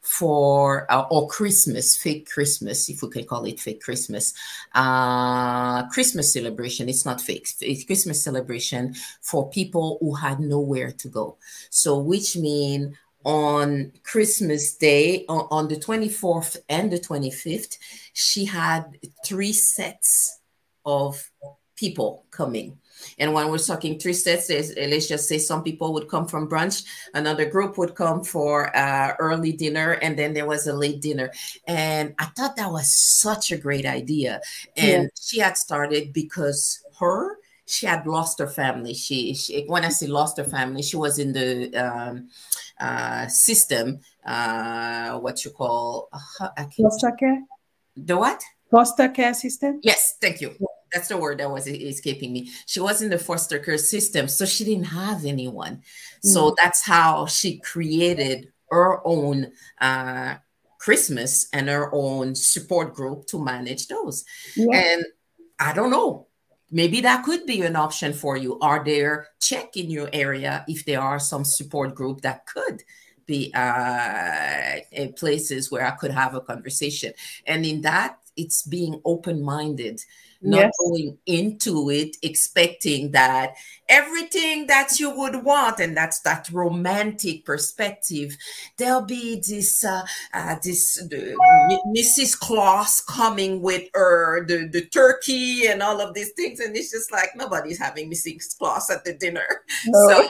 for uh, or Christmas, fake Christmas, if we can call it fake Christmas, uh, Christmas celebration. It's not fake. It's Christmas celebration for people who had nowhere to go. So, which mean on Christmas Day, on, on the 24th and the 25th, she had three sets of people coming and when we're talking three sets, let's just say some people would come from brunch, another group would come for uh, early dinner, and then there was a late dinner. And I thought that was such a great idea. And yeah. she had started because her she had lost her family. She, she, when I say lost her family, she was in the um, uh, system, uh, what you call uh, foster care. The what? Foster care system. Yes, thank you. Yeah that's the word that was escaping me. She was in the foster care system, so she didn't have anyone. Mm-hmm. So mm. that's how she created her own uh, Christmas and her own support group to manage those. Yeah. And I don't know, maybe that could be an option for you. Are there check in your area if there are some support group that could be uh, places where I could have a conversation? And in that, it's being open minded not yes. going into it expecting that everything that you would want and that's that romantic perspective there'll be this uh, uh this mrs claus coming with her the, the turkey and all of these things and it's just like nobody's having mrs claus at the dinner no. so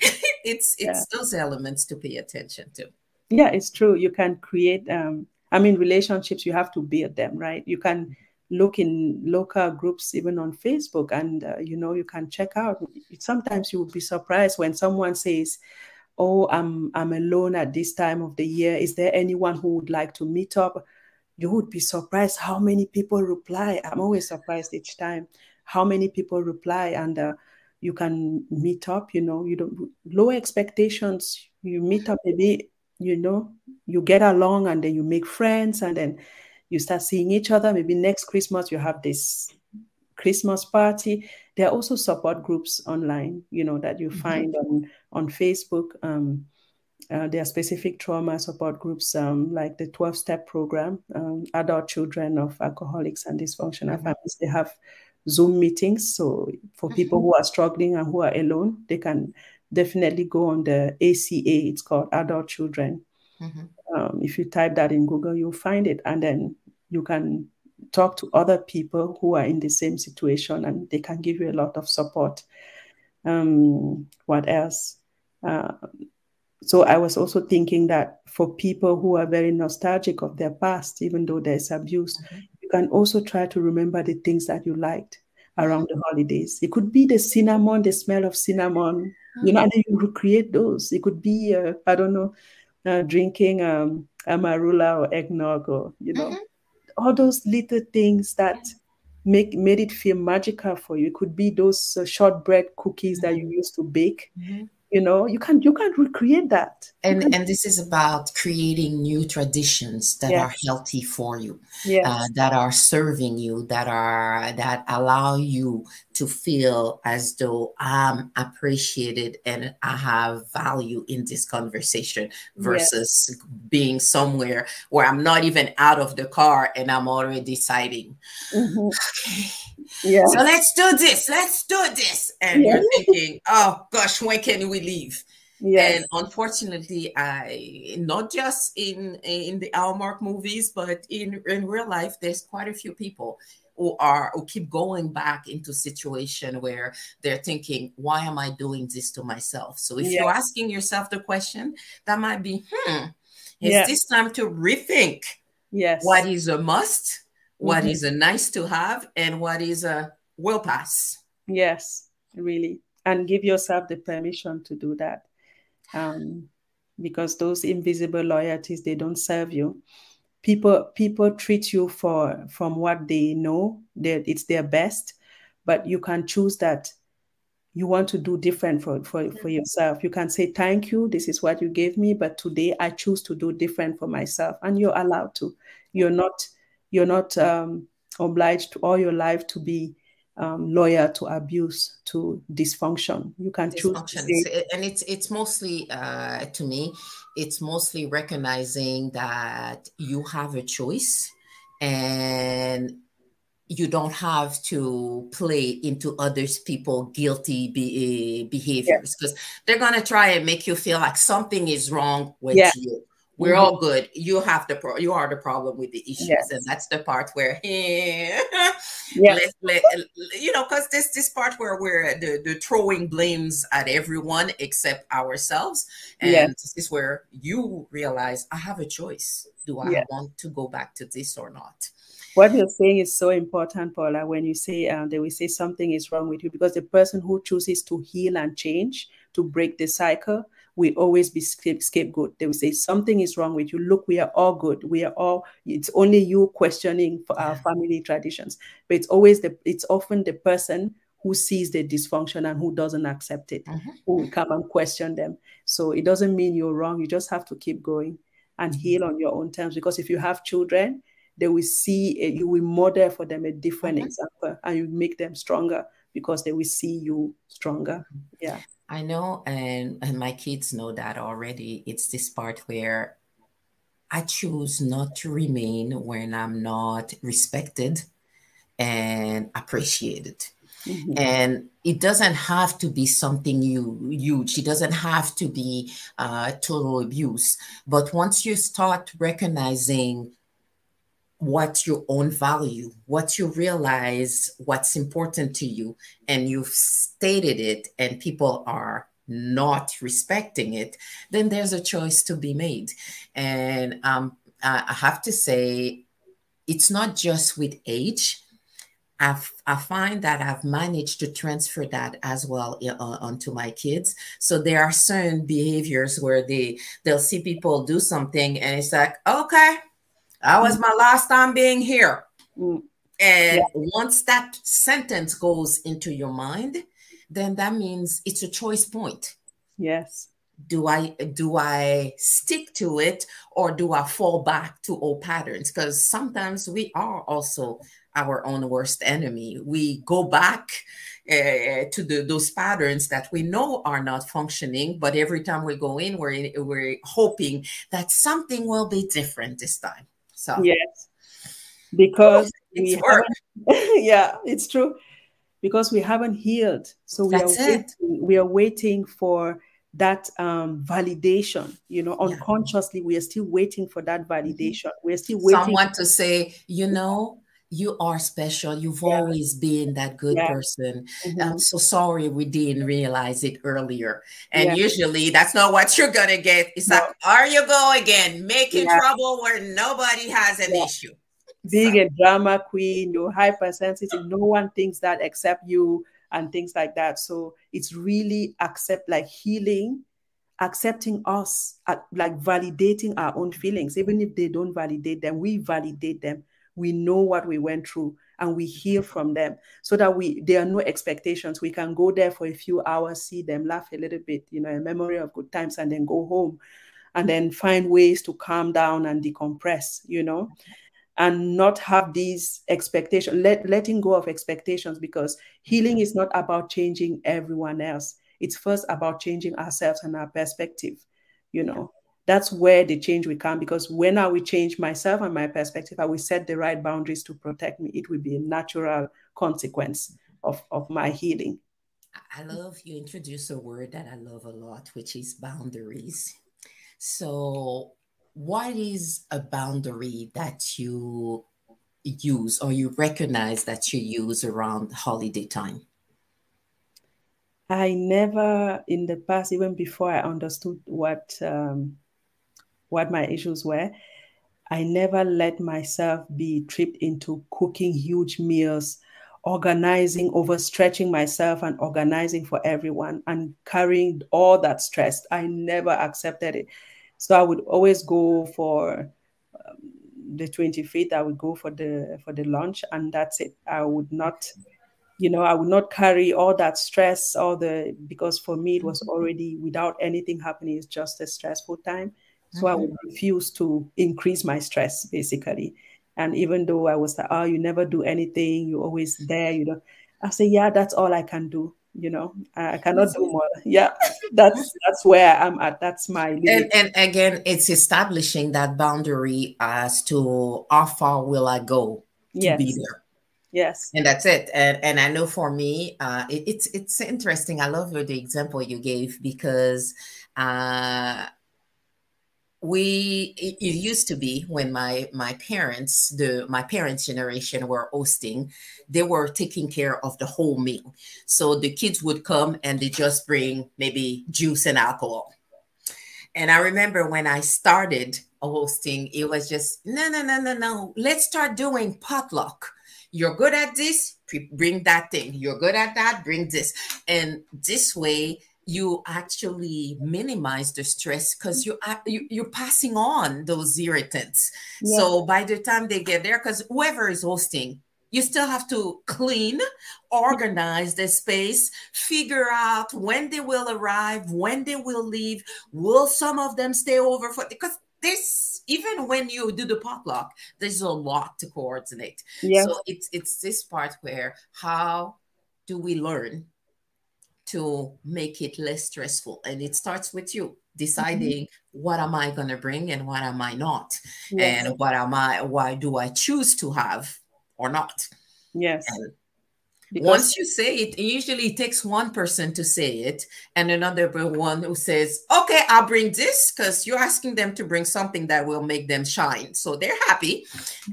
it's it's yeah. those elements to pay attention to yeah it's true you can create um i mean relationships you have to build them right you can look in local groups even on facebook and uh, you know you can check out. Sometimes you will be surprised when someone says oh i'm i'm alone at this time of the year. Is there anyone who would like to meet up? You would be surprised how many people reply. I'm always surprised each time how many people reply and uh, you can meet up you know. You don't low expectations. You meet up maybe you know you get along and then you make friends and then you start seeing each other. Maybe next Christmas you have this Christmas party. There are also support groups online, you know, that you mm-hmm. find on on Facebook. Um, uh, there are specific trauma support groups um, like the 12 step program, um, adult children of alcoholics and dysfunctional mm-hmm. families. They have Zoom meetings. So for mm-hmm. people who are struggling and who are alone, they can definitely go on the ACA. It's called Adult Children. Mm-hmm. Um, if you type that in Google, you'll find it. And then you can talk to other people who are in the same situation and they can give you a lot of support. Um, what else? Uh, so I was also thinking that for people who are very nostalgic of their past, even though there's abuse, mm-hmm. you can also try to remember the things that you liked around the holidays. It could be the cinnamon, the smell of cinnamon, you know, and then you recreate those. It could be, uh, I don't know, uh, drinking um, amarula or eggnog or, you know, mm-hmm all those little things that make made it feel magical for you. It could be those uh, shortbread cookies that you used to bake. Mm-hmm you know you can't you can't recreate that and and this is about creating new traditions that yes. are healthy for you yes. uh, that are serving you that are that allow you to feel as though i'm appreciated and i have value in this conversation versus yes. being somewhere where i'm not even out of the car and i'm already deciding mm-hmm. okay yeah. So let's do this. Let's do this. And yeah. you're thinking, oh gosh, when can we leave? Yes. And unfortunately, I not just in in the Hallmark movies, but in in real life, there's quite a few people who are who keep going back into situation where they're thinking, why am I doing this to myself? So if you're asking yourself the question, that might be, hmm, is this time to rethink yes what is a must, what mm-hmm. is a nice to have, and what is a will pass? Yes, really. And give yourself the permission to do that. Um, because those invisible loyalties, they don't serve you people people treat you for from what they know that it's their best but you can choose that you want to do different for, for, for yourself you can say thank you this is what you gave me but today i choose to do different for myself and you're allowed to you're not you're not um, obliged all your life to be um, loyal to abuse to dysfunction you can choose say, and it's it's mostly uh, to me it's mostly recognizing that you have a choice and you don't have to play into others people guilty be, behaviors because yeah. they're going to try and make you feel like something is wrong with yeah. you we're mm-hmm. all good. You have the pro- you are the problem with the issues, yes. and that's the part where yeah, let, you know, because this this part where we're the, the throwing blames at everyone except ourselves, and yes. this is where you realize I have a choice. Do I yes. want to go back to this or not? What you're saying is so important, Paula. When you say they will say something is wrong with you, because the person who chooses to heal and change to break the cycle we always be scapegoat. They will say something is wrong with you. Look, we are all good. We are all. It's only you questioning for our family traditions, but it's always the. It's often the person who sees the dysfunction and who doesn't accept it, mm-hmm. who will come and question them. So it doesn't mean you're wrong. You just have to keep going and mm-hmm. heal on your own terms. Because if you have children, they will see a, you will model for them a different mm-hmm. example, and you make them stronger because they will see you stronger. Yeah. I know, and, and my kids know that already. It's this part where I choose not to remain when I'm not respected and appreciated. Mm-hmm. And it doesn't have to be something you, huge. It doesn't have to be uh, total abuse. But once you start recognizing what's your own value, what you realize, what's important to you, and you've stated it, and people are not respecting it, then there's a choice to be made. And um, I have to say, it's not just with age. I've, I find that I've managed to transfer that as well uh, onto my kids. So there are certain behaviors where they they'll see people do something and it's like, okay, that was my last time being here. Mm. And yeah. once that sentence goes into your mind, then that means it's a choice point. Yes. Do I do I stick to it or do I fall back to old patterns? Because sometimes we are also our own worst enemy. We go back uh, to the, those patterns that we know are not functioning, but every time we go in, we're in, we're hoping that something will be different this time. So yes, because we yeah, it's true because we haven't healed. So we That's are waiting, we are waiting for that um, validation. You know, yeah. unconsciously we are still waiting for that validation. We're still waiting. Someone to say, you know, you are special. You've yeah. always been that good yeah. person. Mm-hmm. I'm so sorry we didn't realize it earlier. And yeah. usually that's not what you're gonna get. It's no. like, are you go again, making trouble where nobody has an issue. Being so. a drama queen, you're hypersensitive, no one thinks that except you, and things like that. So it's really accept like healing accepting us, like validating our own feelings, even if they don't validate them, we validate them we know what we went through and we hear mm-hmm. from them so that we there are no expectations. We can go there for a few hours see them laugh a little bit you know a memory of good times and then go home and then find ways to calm down and decompress you know mm-hmm. and not have these expectations let, letting go of expectations because healing is not about changing everyone else. It's first about changing ourselves and our perspective you know that's where the change will come because when I will change myself and my perspective, I will set the right boundaries to protect me. It will be a natural consequence of, of my healing. I love you introduce a word that I love a lot, which is boundaries. So, what is a boundary that you use or you recognize that you use around holiday time? I never, in the past, even before I understood what um, what my issues were, I never let myself be tripped into cooking huge meals, organizing, overstretching myself, and organizing for everyone and carrying all that stress. I never accepted it. So I would always go for um, the 25th. I would go for the for the lunch, and that's it. I would not you know i would not carry all that stress all the because for me it was mm-hmm. already without anything happening it's just a stressful time so i would mm-hmm. refuse to increase my stress basically and even though i was like oh you never do anything you're always there you know i say yeah that's all i can do you know i cannot do more yeah that's that's where i'm at that's my and, and again it's establishing that boundary as to how far will i go to yes. be there Yes. And that's it. And, and I know for me, uh, it, it's it's interesting. I love the example you gave because uh, we it, used to be when my my parents the my parents generation were hosting they were taking care of the whole meal so the kids would come and they just bring maybe juice and alcohol and i remember when i started hosting it was just no no no no no let's start doing potluck you're good at this, bring that thing. You're good at that, bring this. And this way, you actually minimize the stress because mm. you, you you're passing on those irritants. Yeah. So by the time they get there, because whoever is hosting, you still have to clean, organize the space, figure out when they will arrive, when they will leave. Will some of them stay over for because this even when you do the potluck there's a lot to coordinate yes. so it's it's this part where how do we learn to make it less stressful and it starts with you deciding mm-hmm. what am i going to bring and what am i not yes. and what am i why do i choose to have or not yes and because Once you say it, usually it takes one person to say it and another one who says, okay, I'll bring this because you're asking them to bring something that will make them shine. So they're happy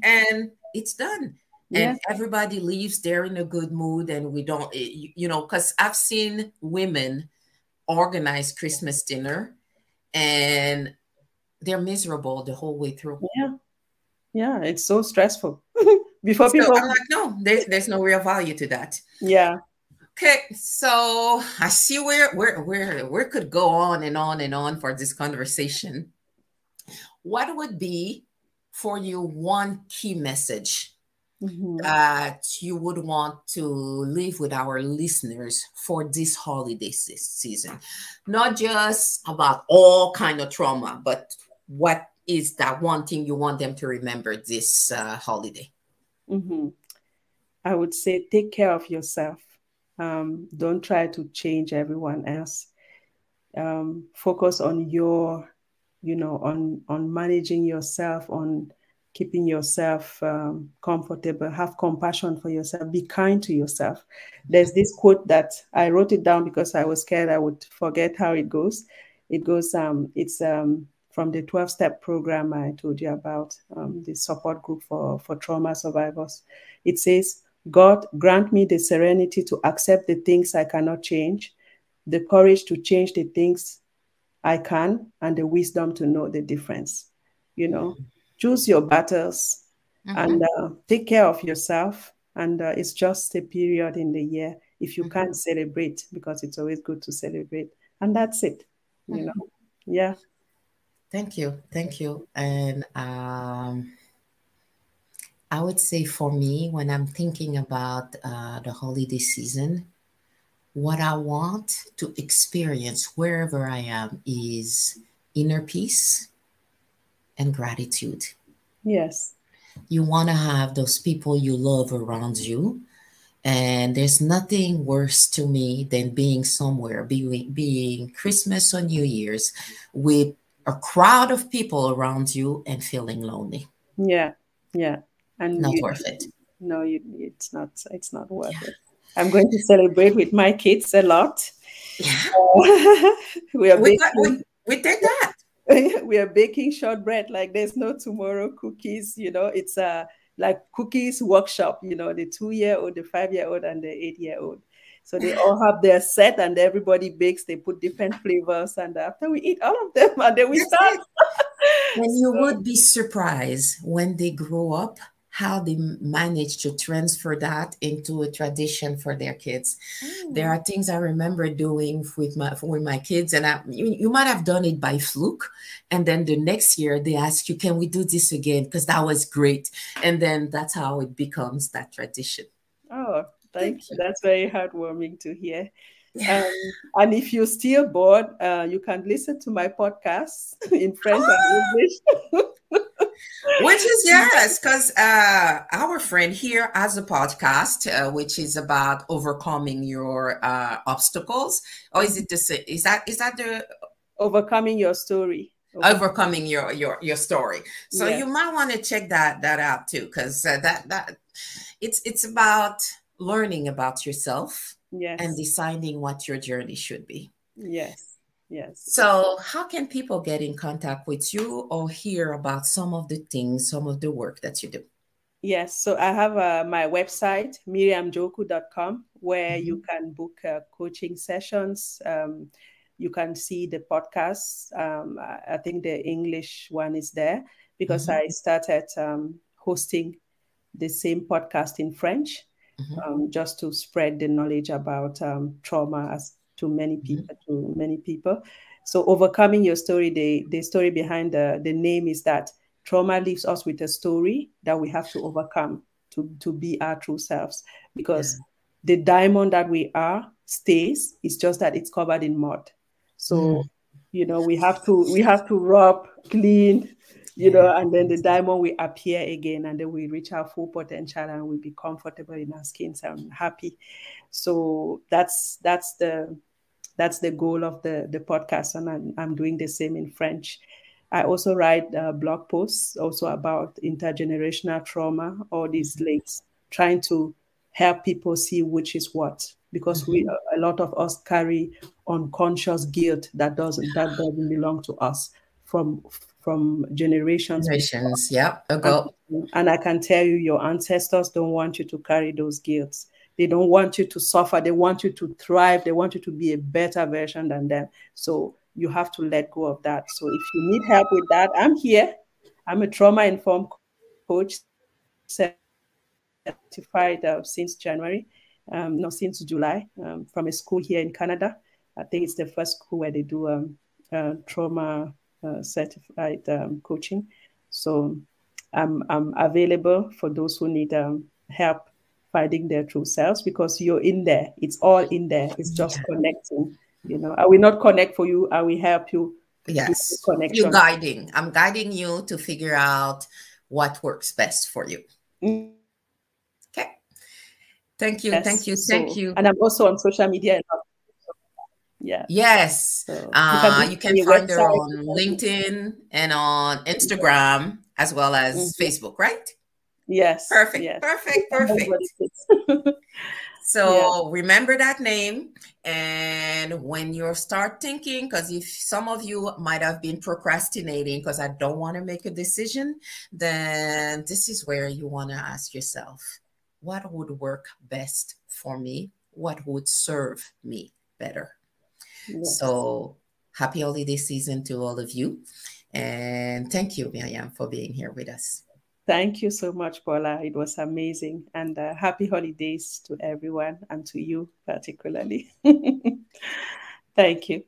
and it's done. Yeah. And everybody leaves there in a good mood. And we don't, eh, you know, because I've seen women organize Christmas dinner and they're miserable the whole way through. Yeah. Yeah. It's so stressful. before so people I'm like, no, there's there's no real value to that. Yeah. Okay, so I see where where where where could go on and on and on for this conversation. What would be for you one key message mm-hmm. that you would want to leave with our listeners for this holiday season? Not just about all kind of trauma, but what is that one thing you want them to remember this uh, holiday? Mm-hmm. I would say take care of yourself. Um, don't try to change everyone else. Um, focus on your, you know, on on managing yourself, on keeping yourself um, comfortable. Have compassion for yourself. Be kind to yourself. There's this quote that I wrote it down because I was scared I would forget how it goes. It goes, um, it's um, from the 12 step program I told you about, um, the support group for, for trauma survivors. It says, God, grant me the serenity to accept the things I cannot change, the courage to change the things I can, and the wisdom to know the difference. You know, choose your battles mm-hmm. and uh, take care of yourself. And uh, it's just a period in the year if you mm-hmm. can't celebrate, because it's always good to celebrate. And that's it, you mm-hmm. know. Yeah. Thank you. Thank you. And um, I would say for me, when I'm thinking about uh, the holiday season, what I want to experience wherever I am is inner peace and gratitude. Yes. You want to have those people you love around you. And there's nothing worse to me than being somewhere, being, being Christmas or New Year's with a crowd of people around you and feeling lonely. Yeah, yeah, and not you, worth it. No, you, it's not. It's not worth yeah. it. I'm going to celebrate with my kids a lot. Yeah. We are we, we, we did that. we are baking shortbread like there's no tomorrow. Cookies, you know, it's a like cookies workshop, you know, the two year old, the five year old, and the eight year old. So they all have their set and everybody bakes, they put different flavors. And after we eat all of them, and then we start. and you so, would be surprised when they grow up how they manage to transfer that into a tradition for their kids. Mm. There are things I remember doing with my with my kids, and I, you, you might have done it by fluke, and then the next year they ask you, "Can we do this again?" Because that was great, and then that's how it becomes that tradition. Oh, thank, you. That's very heartwarming to hear. Um, and if you're still bored, uh, you can listen to my podcast in French and English. which is yes because uh, our friend here has a podcast uh, which is about overcoming your uh, obstacles. Or is it the is that is that the overcoming your story. Overcoming your your your story. So yes. you might want to check that that out too because uh, that that it's it's about learning about yourself yes. and deciding what your journey should be. Yes Yes. So, how can people get in contact with you or hear about some of the things, some of the work that you do? Yes. So, I have uh, my website, miriamjoku.com, where mm-hmm. you can book uh, coaching sessions. Um, you can see the podcasts. Um, I think the English one is there because mm-hmm. I started um, hosting the same podcast in French mm-hmm. Um, just to spread the knowledge about um, trauma as to many mm-hmm. people mm-hmm. to many people so overcoming your story the the story behind the the name is that trauma leaves us with a story that we have to overcome to to be our true selves because yeah. the diamond that we are stays it's just that it's covered in mud so mm. you know we have to we have to rub clean you know, and then the diamond will appear again, and then we reach our full potential and we'll be comfortable in our skins and happy. So that's that's the that's the goal of the, the podcast, and I'm, I'm doing the same in French. I also write uh, blog posts also about intergenerational trauma, all these links, trying to help people see which is what, because mm-hmm. we a lot of us carry unconscious guilt that doesn't that doesn't belong to us from from generations. Generations, yeah, ago. And I can tell you, your ancestors don't want you to carry those guilts. They don't want you to suffer. They want you to thrive. They want you to be a better version than them. So you have to let go of that. So if you need help with that, I'm here. I'm a trauma informed coach, certified uh, since January, um, no, since July, um, from a school here in Canada. I think it's the first school where they do um, uh, trauma uh, certified um, coaching. So I'm, I'm available for those who need um, help finding their true selves because you're in there. It's all in there. It's just yeah. connecting. You know, I will not connect for you. I will help you. Yes, you're guiding. I'm guiding you to figure out what works best for you. Mm. Okay. Thank you. Yes. Thank you. Thank you. And I'm also on social media. Yeah. Yes. So uh, you can, you can find her on LinkedIn and on Instagram as well as mm-hmm. Facebook, right? Yes. Perfect. Yes. Perfect. Perfect. so yeah. remember that name. And when you start thinking, because if some of you might have been procrastinating because I don't want to make a decision, then this is where you want to ask yourself what would work best for me? What would serve me better? Yes. So happy holiday season to all of you. And thank you, Miriam, for being here with us. Thank you so much, Paula. It was amazing. And uh, happy holidays to everyone and to you particularly. Thank you.